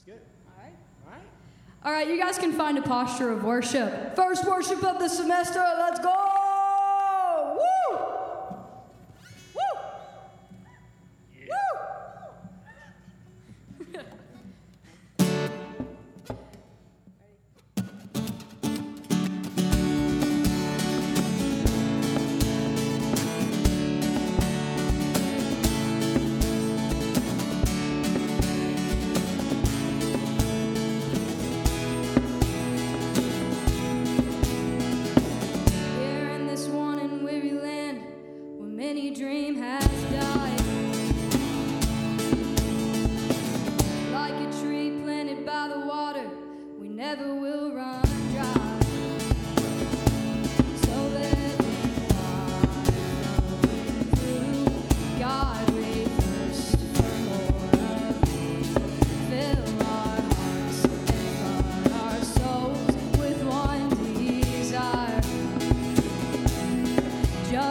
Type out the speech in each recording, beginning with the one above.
It's good. All right. All right. All right, you guys can find a posture of worship. First worship of the semester. Let's go.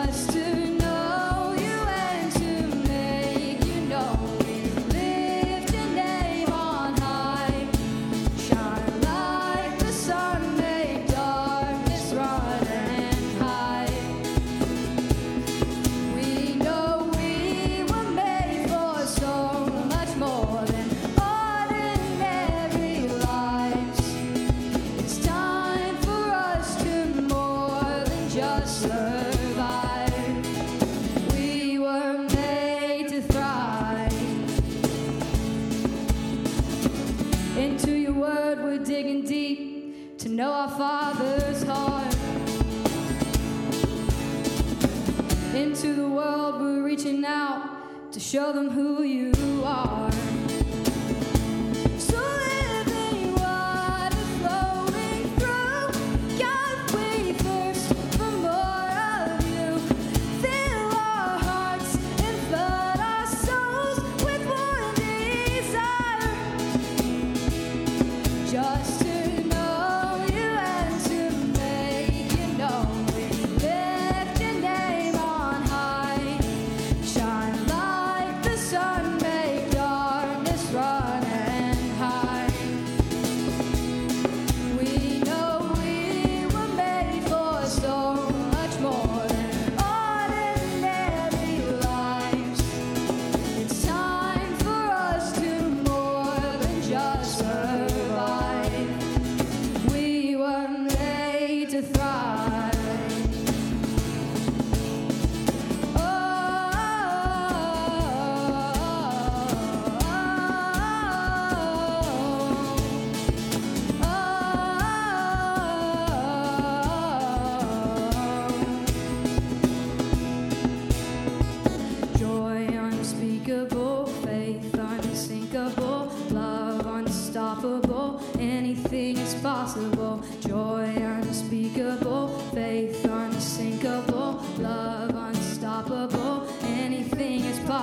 eyes to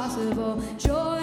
possible. Joy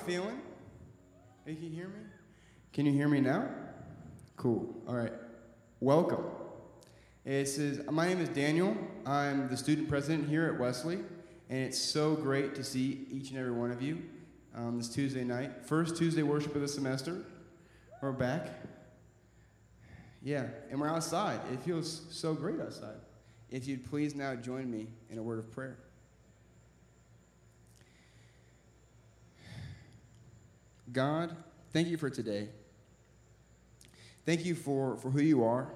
feeling? Can You hear me? Can you hear me now? Cool. All right. Welcome. It says, My name is Daniel. I'm the student president here at Wesley, and it's so great to see each and every one of you um, this Tuesday night. First Tuesday worship of the semester. We're back. Yeah, and we're outside. It feels so great outside. If you'd please now join me in a word of prayer. God, thank you for today. Thank you for, for who you are,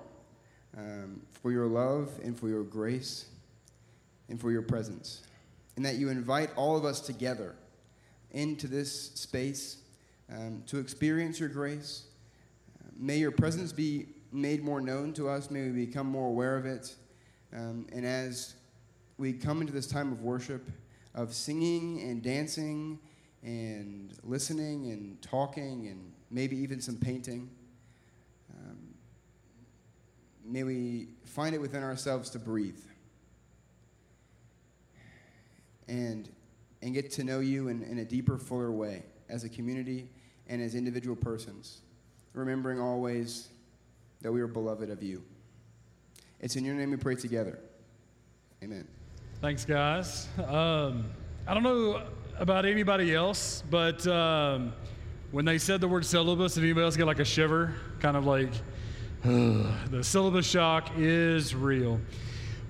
um, for your love, and for your grace, and for your presence. And that you invite all of us together into this space um, to experience your grace. May your presence be made more known to us. May we become more aware of it. Um, and as we come into this time of worship, of singing and dancing, and listening and talking and maybe even some painting, um, may we find it within ourselves to breathe and, and get to know you in, in a deeper, fuller way as a community and as individual persons, remembering always that we are beloved of you. It's in your name we pray together. Amen. Thanks, guys. Um, I don't know about anybody else, but um, when they said the word syllabus, did anybody else get like a shiver? Kind of like, the syllabus shock is real.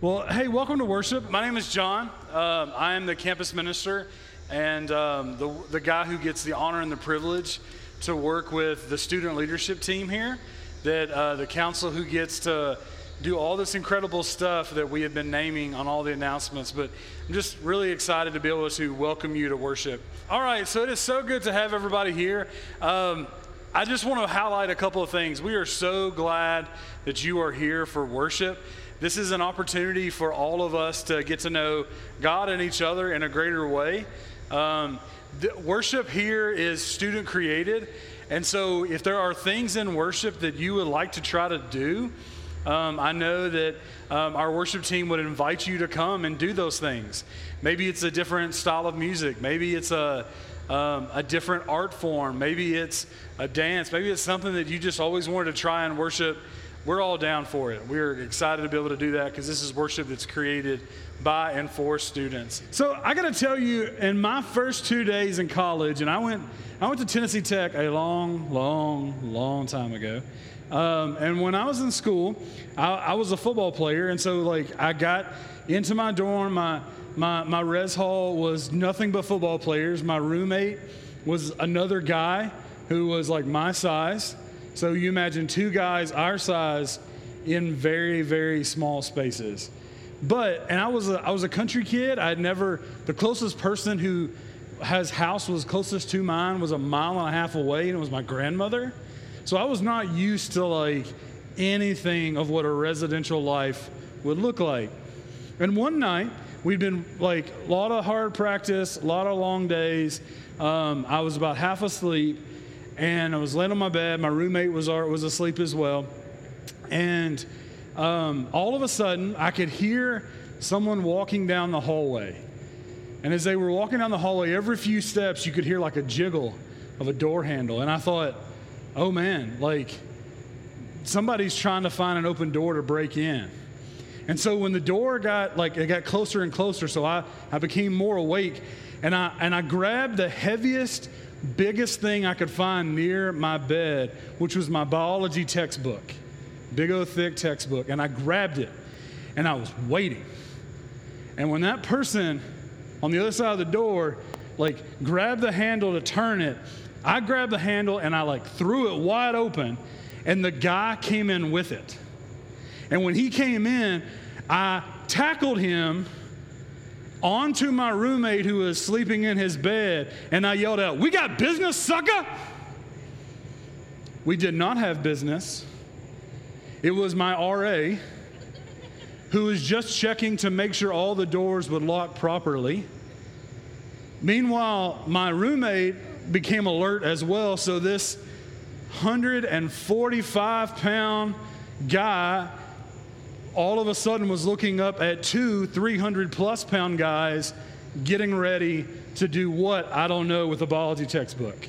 Well, hey, welcome to worship. My name is John. Um, I am the campus minister and um, the, the guy who gets the honor and the privilege to work with the student leadership team here, that uh, the council who gets to do all this incredible stuff that we have been naming on all the announcements. But I'm just really excited to be able to welcome you to worship. All right, so it is so good to have everybody here. Um, I just want to highlight a couple of things. We are so glad that you are here for worship. This is an opportunity for all of us to get to know God and each other in a greater way. Um, worship here is student created. And so, if there are things in worship that you would like to try to do, um, I know that um, our worship team would invite you to come and do those things. Maybe it's a different style of music. Maybe it's a, um, a different art form. Maybe it's a dance. Maybe it's something that you just always wanted to try and worship. We're all down for it. We're excited to be able to do that because this is worship that's created by and for students. So I got to tell you, in my first two days in college, and I went, I went to Tennessee Tech a long, long, long time ago. Um, and when I was in school, I, I, was a football player, and so like I got into my dorm. My my my res hall was nothing but football players. My roommate was another guy who was like my size. So you imagine two guys our size in very very small spaces. But and I was a, I was a country kid. I had never the closest person who his house was closest to mine was a mile and a half away, and it was my grandmother. So I was not used to like anything of what a residential life would look like. And one night, we'd been like a lot of hard practice, a lot of long days. Um, I was about half asleep, and I was laying on my bed. My roommate was was asleep as well, and um, all of a sudden, I could hear someone walking down the hallway. And as they were walking down the hallway, every few steps, you could hear like a jiggle of a door handle. And I thought, oh man, like somebody's trying to find an open door to break in. And so when the door got like it got closer and closer, so I, I became more awake and I and I grabbed the heaviest, biggest thing I could find near my bed, which was my biology textbook. Big old thick textbook. And I grabbed it and I was waiting. And when that person on the other side of the door like grabbed the handle to turn it, I grabbed the handle and I like threw it wide open, and the guy came in with it. And when he came in, I tackled him onto my roommate who was sleeping in his bed, and I yelled out, We got business, sucker! We did not have business. It was my RA who was just checking to make sure all the doors would lock properly. Meanwhile, my roommate became alert as well. So this 145 pound guy all of a sudden was looking up at two 300 plus pound guys getting ready to do what? I don't know with a biology textbook.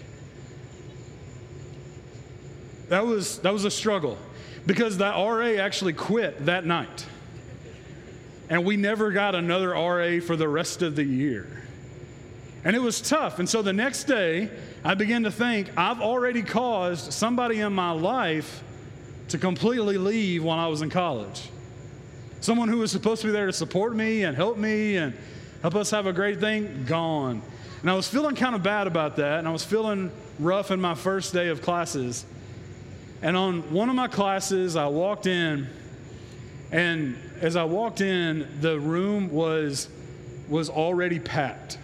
That was, that was a struggle because that RA actually quit that night. And we never got another RA for the rest of the year. And it was tough. And so the next day, I began to think I've already caused somebody in my life to completely leave while I was in college. Someone who was supposed to be there to support me and help me and help us have a great thing, gone. And I was feeling kind of bad about that. And I was feeling rough in my first day of classes. And on one of my classes, I walked in, and as I walked in, the room was was already packed.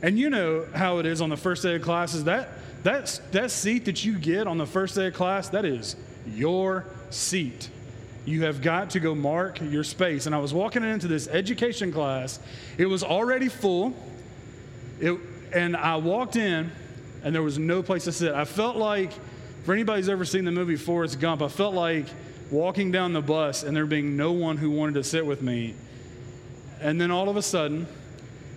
And you know how it is on the first day of classes. That that's that seat that you get on the first day of class, that is your seat. You have got to go mark your space. And I was walking into this education class. It was already full. It, and I walked in, and there was no place to sit. I felt like, for anybody who's ever seen the movie Forrest Gump, I felt like walking down the bus and there being no one who wanted to sit with me. And then all of a sudden,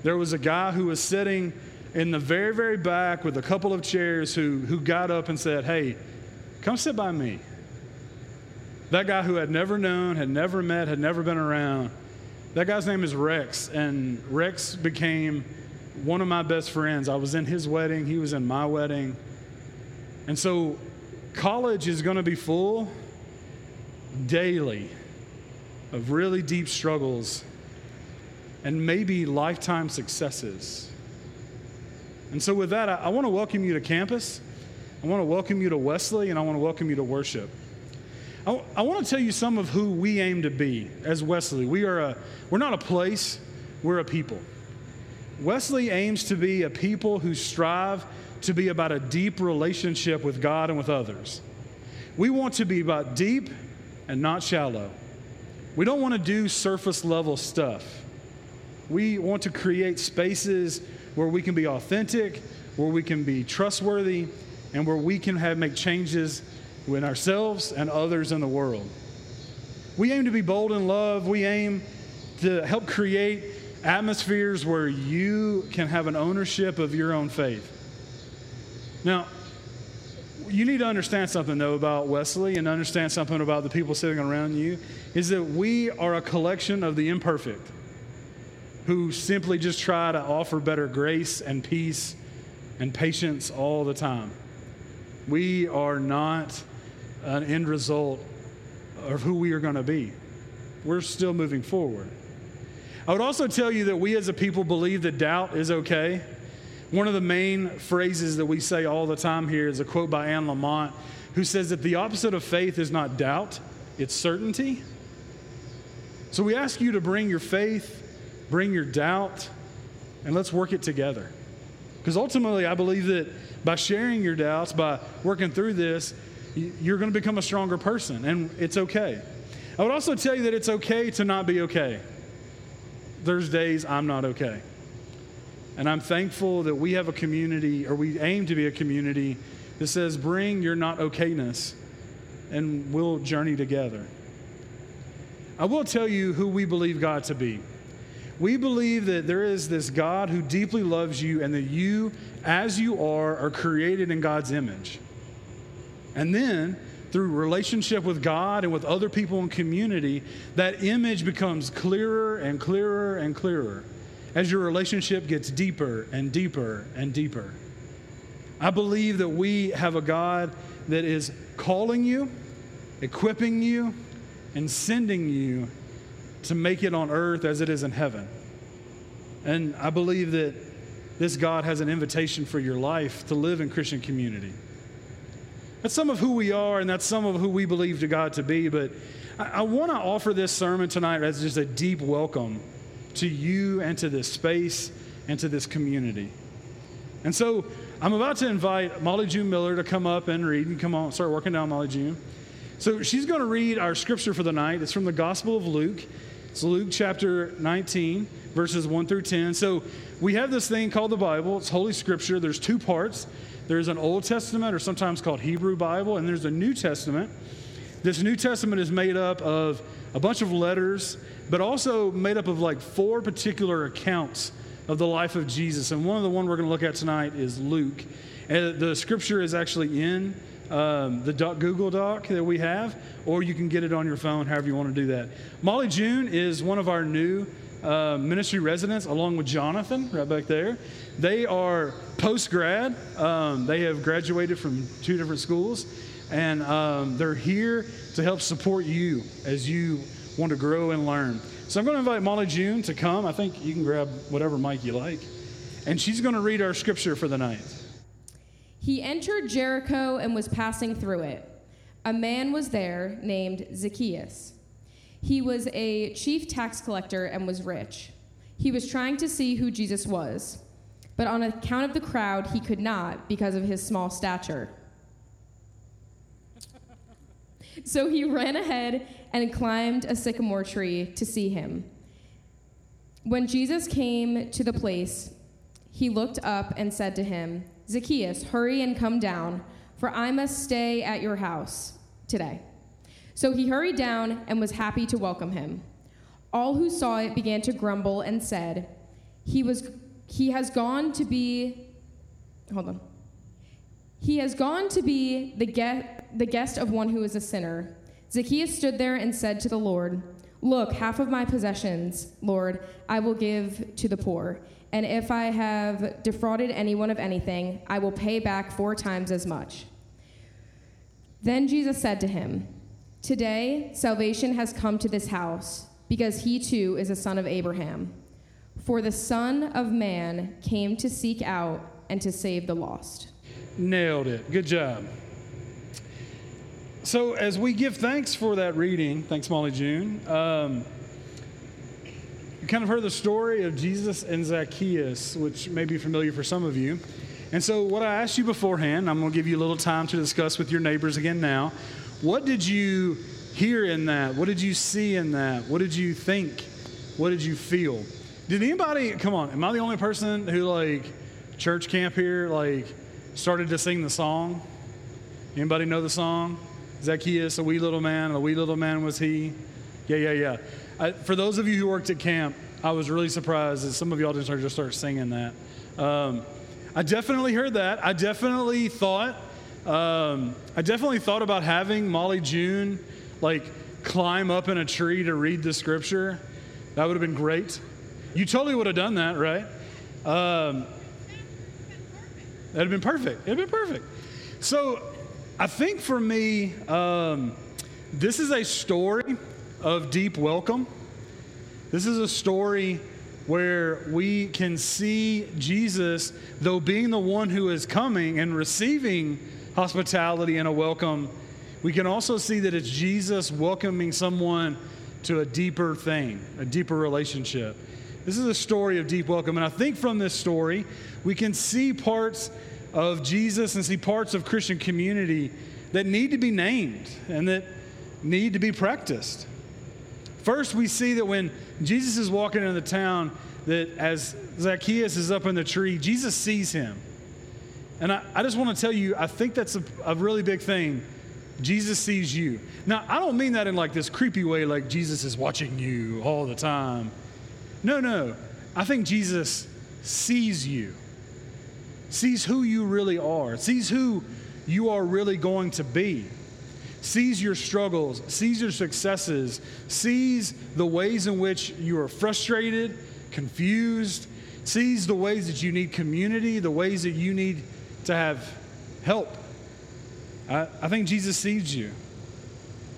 there was a guy who was sitting in the very, very back with a couple of chairs who, who got up and said, Hey, come sit by me. That guy who had never known, had never met, had never been around, that guy's name is Rex. And Rex became one of my best friends. I was in his wedding, he was in my wedding. And so college is going to be full daily of really deep struggles and maybe lifetime successes. And so, with that, I, I want to welcome you to campus. I want to welcome you to Wesley, and I want to welcome you to worship. I, I want to tell you some of who we aim to be as Wesley. We are a, we're not a place, we're a people. Wesley aims to be a people who strive to be about a deep relationship with God and with others. We want to be about deep and not shallow. We don't want to do surface level stuff. We want to create spaces where we can be authentic, where we can be trustworthy, and where we can have make changes in ourselves and others in the world. We aim to be bold in love. We aim to help create atmospheres where you can have an ownership of your own faith. Now, you need to understand something though about Wesley and understand something about the people sitting around you is that we are a collection of the imperfect who simply just try to offer better grace and peace and patience all the time. We are not an end result of who we are going to be. We're still moving forward. I would also tell you that we as a people believe that doubt is okay. One of the main phrases that we say all the time here is a quote by Anne Lamott, who says that the opposite of faith is not doubt, it's certainty. So we ask you to bring your faith bring your doubt, and let's work it together. Because ultimately, I believe that by sharing your doubts, by working through this, you're going to become a stronger person, and it's okay. I would also tell you that it's okay to not be okay. There's days I'm not okay. And I'm thankful that we have a community, or we aim to be a community, that says, bring your not okayness, and we'll journey together. I will tell you who we believe God to be. We believe that there is this God who deeply loves you and that you, as you are, are created in God's image. And then, through relationship with God and with other people in community, that image becomes clearer and clearer and clearer as your relationship gets deeper and deeper and deeper. I believe that we have a God that is calling you, equipping you, and sending you to make it on earth as it is in heaven. And I believe that this God has an invitation for your life to live in Christian community. That's some of who we are, and that's some of who we believe to God to be. But I, I want to offer this sermon tonight as just a deep welcome to you and to this space and to this community. And so I'm about to invite Molly June Miller to come up and read. And come on, start working down, Molly June. So she's going to read our scripture for the night. It's from the Gospel of Luke. It's Luke chapter 19, verses 1 through 10. So we have this thing called the Bible. It's Holy Scripture. There's two parts. There's an Old Testament, or sometimes called Hebrew Bible, and there's a New Testament. This New Testament is made up of a bunch of letters, but also made up of like four particular accounts of the life of Jesus. And one of the one we're going to look at tonight is Luke. And the scripture is actually in um, the doc, Google Doc that we have, or you can get it on your phone, however you want to do that. Molly June is one of our new uh, ministry residents, along with Jonathan, right back there. They are post grad. Um, they have graduated from two different schools, and um, they're here to help support you as you want to grow and learn. So I'm going to invite Molly June to come. I think you can grab whatever mic you like. And she's going to read our scripture for the night. He entered Jericho and was passing through it. a man was there named Zacchaeus. He was a chief tax collector and was rich. He was trying to see who Jesus was, but on account of the crowd, he could not because of his small stature. So he ran ahead and climbed a sycamore tree to see him. When Jesus came to the place, he looked up and said to him, Zacchaeus, hurry and come down, for I must stay at your house today. So he hurried down and was happy to welcome him. All who saw it began to grumble and said, He was he has gone to be hold on. He has gone to be the guest, the guest of one who is a sinner. Zacchaeus stood there and said to the Lord, Look, half of my possessions, Lord, I will give to the poor. And if I have defrauded anyone of anything, I will pay back four times as much. Then Jesus said to him, Today salvation has come to this house, because he too is a son of Abraham. For the Son of Man came to seek out and to save the lost. Nailed it. Good job. So, as we give thanks for that reading, thanks, Molly June, um, you kind of heard the story of Jesus and Zacchaeus, which may be familiar for some of you. And so, what I asked you beforehand, I'm going to give you a little time to discuss with your neighbors again now. What did you hear in that? What did you see in that? What did you think? What did you feel? Did anybody, come on, am I the only person who, like, church camp here, like, started to sing the song? Anybody know the song? Zacchaeus, a wee little man, a wee little man was he. Yeah, yeah, yeah. I, for those of you who worked at camp, I was really surprised that some of y'all start, just start singing that. Um, I definitely heard that. I definitely thought, um, I definitely thought about having Molly June like climb up in a tree to read the scripture. That would have been great. You totally would have done that, right? Um, that'd have been perfect. It'd been perfect. So I think for me, um, this is a story of deep welcome. This is a story where we can see Jesus, though being the one who is coming and receiving hospitality and a welcome, we can also see that it's Jesus welcoming someone to a deeper thing, a deeper relationship. This is a story of deep welcome. And I think from this story, we can see parts of Jesus and see parts of Christian community that need to be named and that need to be practiced. First, we see that when Jesus is walking into the town, that as Zacchaeus is up in the tree, Jesus sees him. And I, I just want to tell you, I think that's a, a really big thing. Jesus sees you. Now, I don't mean that in like this creepy way, like Jesus is watching you all the time. No, no. I think Jesus sees you, sees who you really are, sees who you are really going to be, sees your struggles, sees your successes, sees the ways in which you are frustrated, confused, sees the ways that you need community, the ways that you need to have help. I, I think Jesus sees you.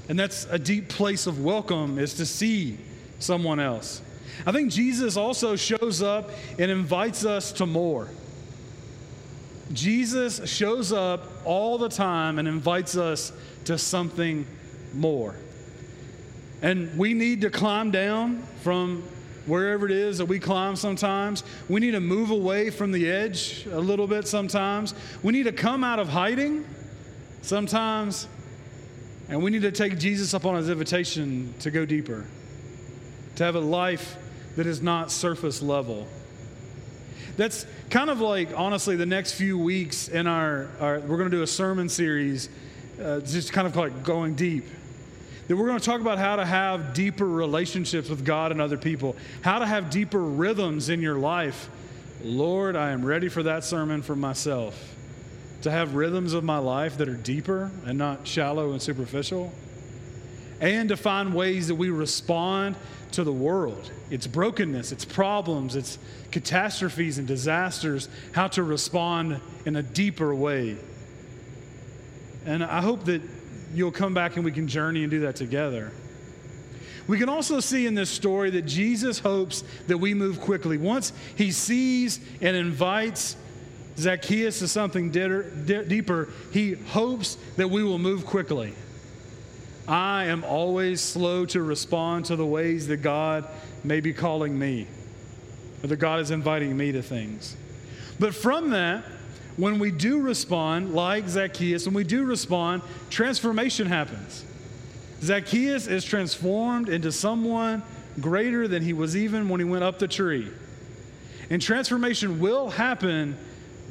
And that's a deep place of welcome is to see someone else. I think Jesus also shows up and invites us to more. Jesus shows up all the time and invites us to something more. And we need to climb down from wherever it is that we climb sometimes. We need to move away from the edge a little bit sometimes. We need to come out of hiding sometimes. And we need to take Jesus up on his invitation to go deeper, to have a life that is not surface level. That's kind of like, honestly, the next few weeks in our, our we're going to do a sermon series, uh, just kind of like going deep. That we're going to talk about how to have deeper relationships with God and other people, how to have deeper rhythms in your life. Lord, I am ready for that sermon for myself. To have rhythms of my life that are deeper and not shallow and superficial. And to find ways that we respond to the world, its brokenness, its problems, its catastrophes and disasters, how to respond in a deeper way. And I hope that you'll come back and we can journey and do that together. We can also see in this story that Jesus hopes that we move quickly. Once he sees and invites Zacchaeus to something deeper, he hopes that we will move quickly. I am always slow to respond to the ways that God may be calling me, or that God is inviting me to things. But from that, when we do respond, like Zacchaeus, when we do respond, transformation happens. Zacchaeus is transformed into someone greater than he was even when he went up the tree. And transformation will happen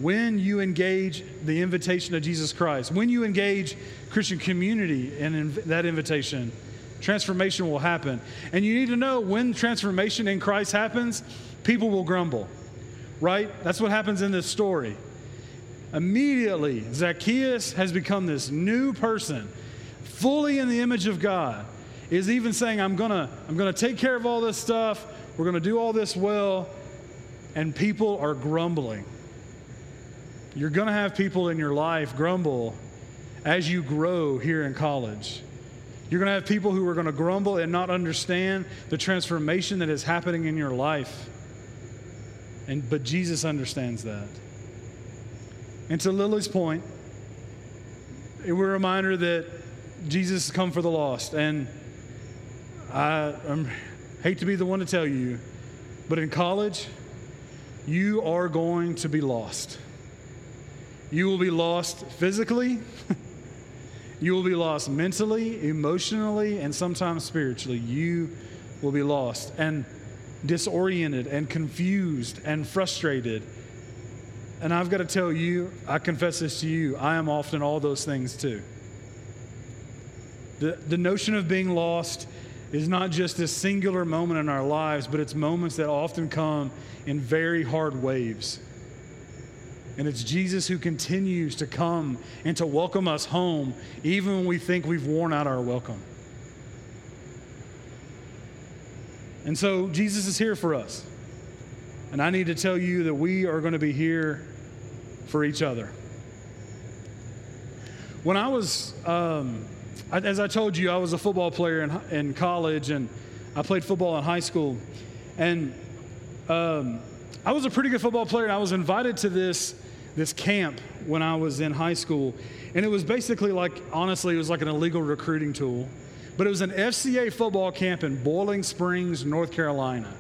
when you engage the invitation of Jesus Christ, when you engage Christian community and that invitation, transformation will happen. And you need to know when transformation in Christ happens, people will grumble, right? That's what happens in this story. Immediately, Zacchaeus has become this new person, fully in the image of God. Is even saying, I'm gonna, I'm gonna take care of all this stuff, we're gonna do all this well, and people are grumbling. You're gonna have people in your life grumble as you grow here in college. You're going to have people who are going to grumble and not understand the transformation that is happening in your life. And, but Jesus understands that. And to Lily's point, we're a reminder that Jesus has come for the lost. And I I'm, hate to be the one to tell you, but in college, you are going to be lost. You will be lost physically. You will be lost mentally, emotionally, and sometimes spiritually. You will be lost and disoriented and confused and frustrated. And I've got to tell you, I confess this to you, I am often all those things too. The, the notion of being lost is not just this singular moment in our lives, but it's moments that often come in very hard waves. And it's Jesus who continues to come and to welcome us home, even when we think we've worn out our welcome. And so Jesus is here for us. And I need to tell you that we are going to be here for each other. When I was, um, as I told you, I was a football player in, in college and I played football in high school. And um, I was a pretty good football player, and I was invited to this this camp when I was in high school. And it was basically like, honestly, it was like an illegal recruiting tool. But it was an FCA football camp in Boiling Springs, North Carolina.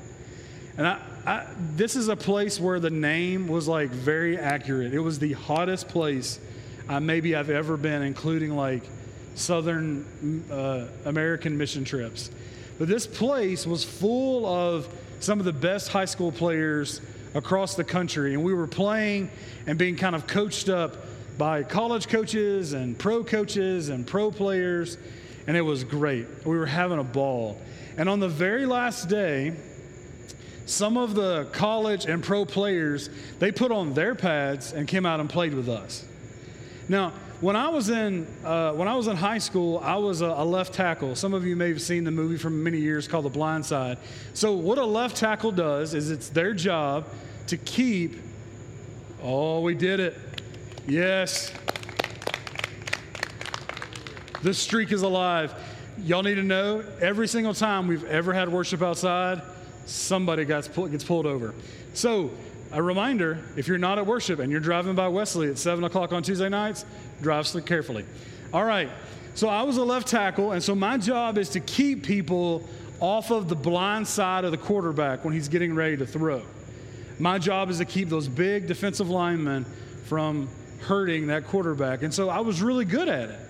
And I, I, this is a place where the name was like very accurate. It was the hottest place uh, maybe I've ever been, including like Southern uh, American mission trips. But this place was full of some of the best high school players across the country. And we were playing and being kind of coached up by college coaches and pro coaches and pro players. And it was great. We were having a ball. And on the very last day, some of the college and pro players, they put on their pads and came out and played with us. Now, when I was in uh, when I was in high school, I was a, a, left tackle. Some of you may have seen the movie from many years called The Blind Side. So what a left tackle does is it's their job to keep. Oh, we did it! Yes, the streak is alive. Y'all need to know every single time we've ever had worship outside, somebody gets, gets pulled over. So a reminder if you're not at worship and you're driving by Wesley at 7 o'clock on Tuesday nights, drive carefully. All right. So I was a left tackle, and so my job is to keep people off of the blind side of the quarterback when he's getting ready to throw. My job is to keep those big defensive linemen from hurting that quarterback. And so I was really good at it.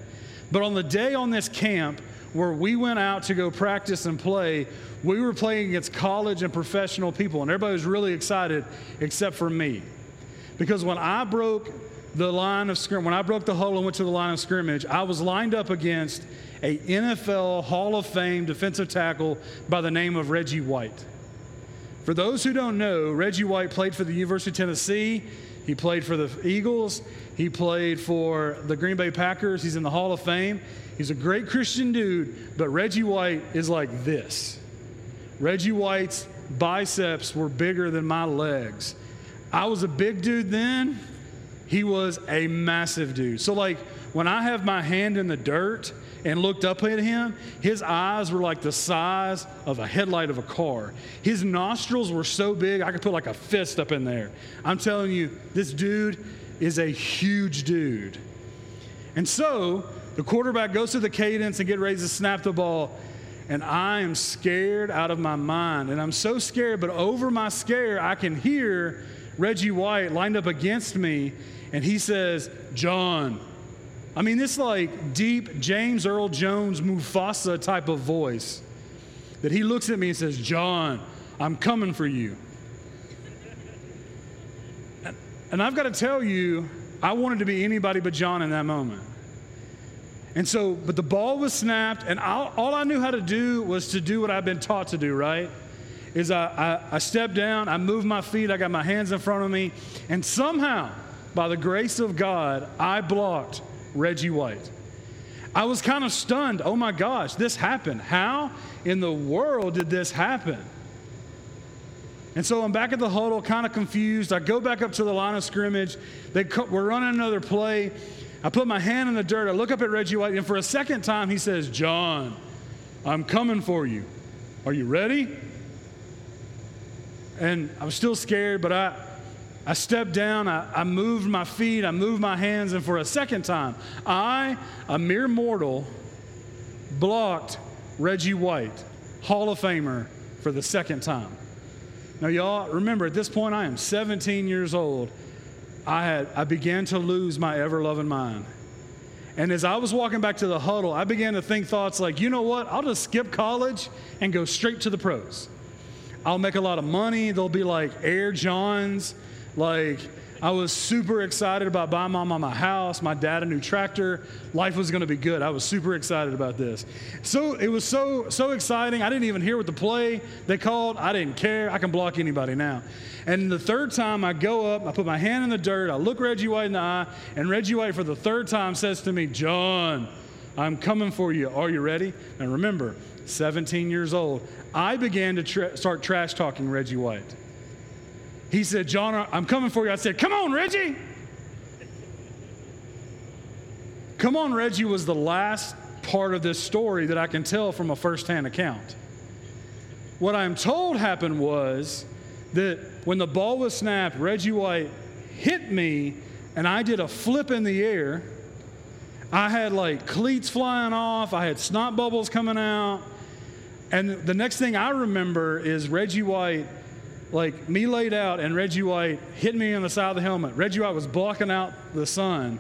But on the day on this camp where we went out to go practice and play, we were playing against college and professional people, and everybody was really excited except for me. Because when I broke the line of scrimmage, when I broke the huddle and went to the line of scrimmage, I was lined up against a NFL Hall of Fame defensive tackle by the name of Reggie White. For those who don't know, Reggie White played for the University of Tennessee. He played for the Eagles. He played for the Green Bay Packers. He's in the Hall of Fame. He's a great Christian dude, but Reggie White is like this. Reggie White's biceps were bigger than my legs. I was a big dude then. He was a massive dude. So, like, when I have my hand in the dirt and looked up at him, his eyes were like the size of a headlight of a car. His nostrils were so big, I could put like a fist up in there. I'm telling you, this dude is a huge dude. And so, The quarterback goes to the cadence and get ready to snap the ball. And I am scared out of my mind. And I'm so scared, but over my scare, I can hear Reggie White lined up against me. And he says, John. I mean, this like deep James Earl Jones Mufasa type of voice that he looks at me and says, John, I'm coming for you. And I've got to tell you, I wanted to be anybody but John in that moment. And so, but the ball was snapped, and all, all I knew how to do was to do what I've been taught to do, right? Is I, I, I stepped down, I moved my feet, I got my hands in front of me, and somehow, by the grace of God, I blocked Reggie White. I was kind of stunned. Oh my gosh, this happened. How in the world did this happen? And so I'm back at the huddle, kind of confused. I go back up to the line of scrimmage. They we're running another play. I put my hand in the dirt. I look up at Reggie White, and for a second time, he says, John, I'm coming for you. Are you ready? And I'm still scared, but I, I stepped down, I, I moved my feet, I moved my hands, and for a second time, I, a mere mortal, blocked Reggie White, Hall of Famer, for the second time. Now, y'all, remember at this point, I am 17 years old. I, had, I began to lose my ever loving mind. And as I was walking back to the huddle, I began to think thoughts like, you know what? I'll just skip college and go straight to the pros. I'll make a lot of money. They'll be like Air Johns, like I was super excited about buying my mom a house, my dad a new tractor. Life was going to be good. I was super excited about this. So it was so so exciting. I didn't even hear what the play they called. I didn't care. I can block anybody now. And the third time I go up, I put my hand in the dirt, I look Reggie White in the eye, and Reggie White for the third time says to me, "John, I'm coming for you. Are you ready?" And remember, 17 years old, I began to tra- start trash talking Reggie White. He said, John, I'm coming for you. I said, Come on, Reggie. Come on, Reggie was the last part of this story that I can tell from a firsthand account. What I'm told happened was that when the ball was snapped, Reggie White hit me and I did a flip in the air. I had like cleats flying off, I had snot bubbles coming out. And the next thing I remember is Reggie White like me laid out and Reggie White hit me on the side of the helmet. Reggie White was blocking out the sun.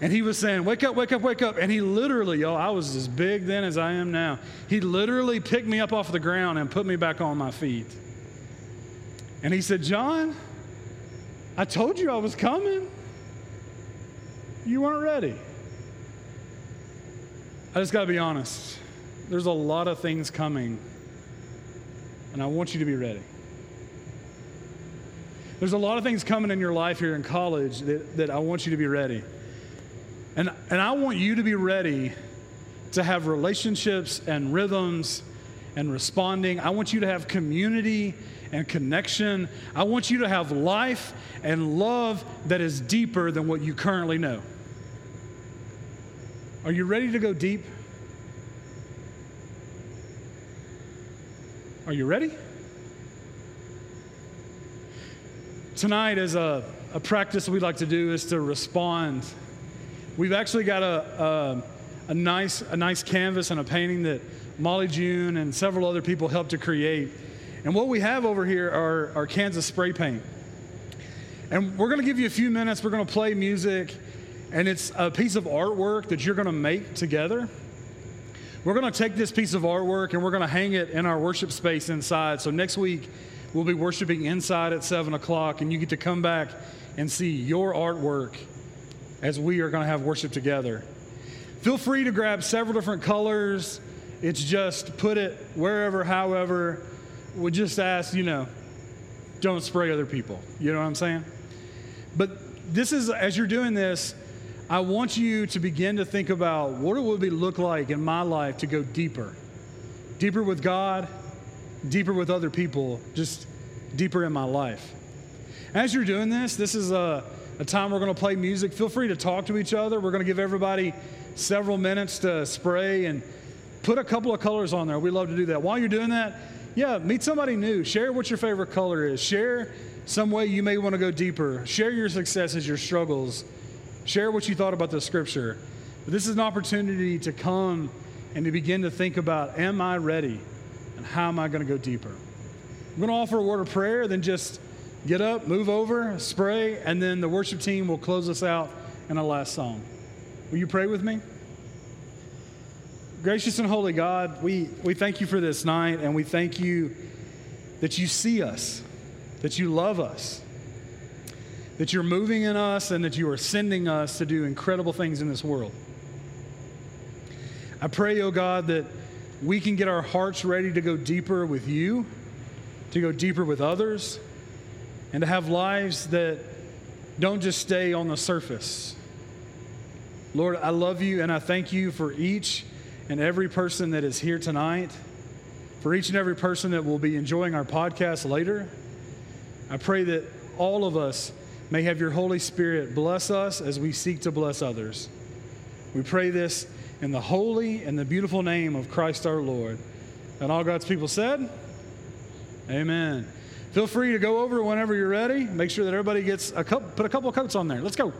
And he was saying, Wake up, wake up, wake up. And he literally, yo, I was as big then as I am now. He literally picked me up off the ground and put me back on my feet. And he said, John, I told you I was coming. You weren't ready. I just got to be honest. There's a lot of things coming, and I want you to be ready. There's a lot of things coming in your life here in college that, that I want you to be ready. And, and I want you to be ready to have relationships and rhythms and responding. I want you to have community and connection. I want you to have life and love that is deeper than what you currently know. Are you ready to go deep? Are you ready? Tonight is a, a practice we'd like to do is to respond. We've actually got a, a, a, nice, a nice canvas and a painting that Molly June and several other people helped to create. And what we have over here are, are cans of spray paint. And we're going to give you a few minutes. We're going to play music, and it's a piece of artwork that you're going to make together. We're going to take this piece of artwork and we're going to hang it in our worship space inside. So next week, We'll be worshiping inside at 7 o'clock, and you get to come back and see your artwork as we are going to have worship together. Feel free to grab several different colors. It's just put it wherever, however. We just ask, you know, don't spray other people. You know what I'm saying? But this is, as you're doing this, I want you to begin to think about what it would be look like in my life to go deeper. Deeper with God, deeper with other people, just deeper in my life. As you're doing this, this is a, a time we're going to play music. Feel free to talk to each other. We're going to give everybody several minutes to spray and put a couple of colors on there. We love to do that. While you're doing that, yeah, meet somebody new. Share what your favorite color is. Share some way you may want to go deeper. Share your successes, your struggles. Share what you thought about the scripture. But this is an opportunity to come and to begin to think about am I ready and how am I going to go deeper? I'm going to offer a word of prayer, then just get up, move over, spray, and then the worship team will close us out in a last song. Will you pray with me? Gracious and holy God, we, we thank you for this night and we thank you that you see us, that you love us, that you're moving in us, and that you are sending us to do incredible things in this world. I pray, oh God, that we can get our hearts ready to go deeper with you, to go deeper with others, and to have lives that don't just stay on the surface. Lord, I love you and I thank you for each and every person that is here tonight, for each and every person that will be enjoying our podcast later. I pray that all of us may have your Holy Spirit bless us as we seek to bless others. We pray this in the holy and the beautiful name of Christ our Lord. And all God's people said, Amen. Feel free to go over whenever you're ready. Make sure that everybody gets a couple, put a couple of coats on there. Let's go.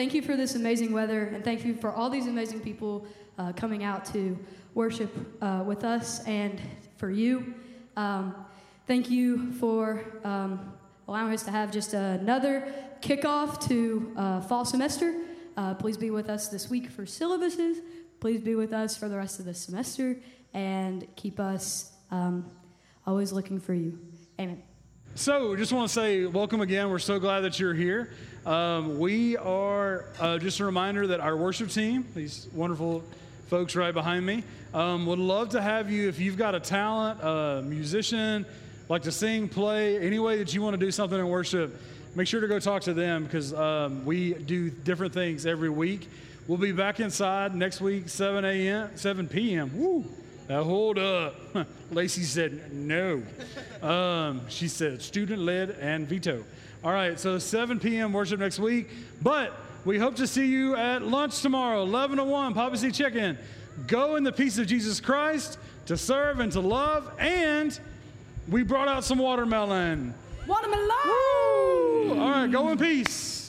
Thank you for this amazing weather, and thank you for all these amazing people uh, coming out to worship uh, with us and for you. Um, thank you for um, allowing us to have just another kickoff to uh, fall semester. Uh, please be with us this week for syllabuses. Please be with us for the rest of the semester and keep us um, always looking for you. Amen. So, just want to say welcome again. We're so glad that you're here. Um, we are uh, just a reminder that our worship team, these wonderful folks right behind me, um, would love to have you if you've got a talent, a musician, like to sing, play, any way that you want to do something in worship. Make sure to go talk to them because um, we do different things every week. We'll be back inside next week, 7 a.m., 7 p.m. Woo! Now hold up. Lacey said no. Um, she said student led and veto. All right, so 7 p.m. worship next week. But we hope to see you at lunch tomorrow, 11 to 1, Papa C Chicken. Go in the peace of Jesus Christ to serve and to love. And we brought out some watermelon. Watermelon! Woo! All right, go in peace.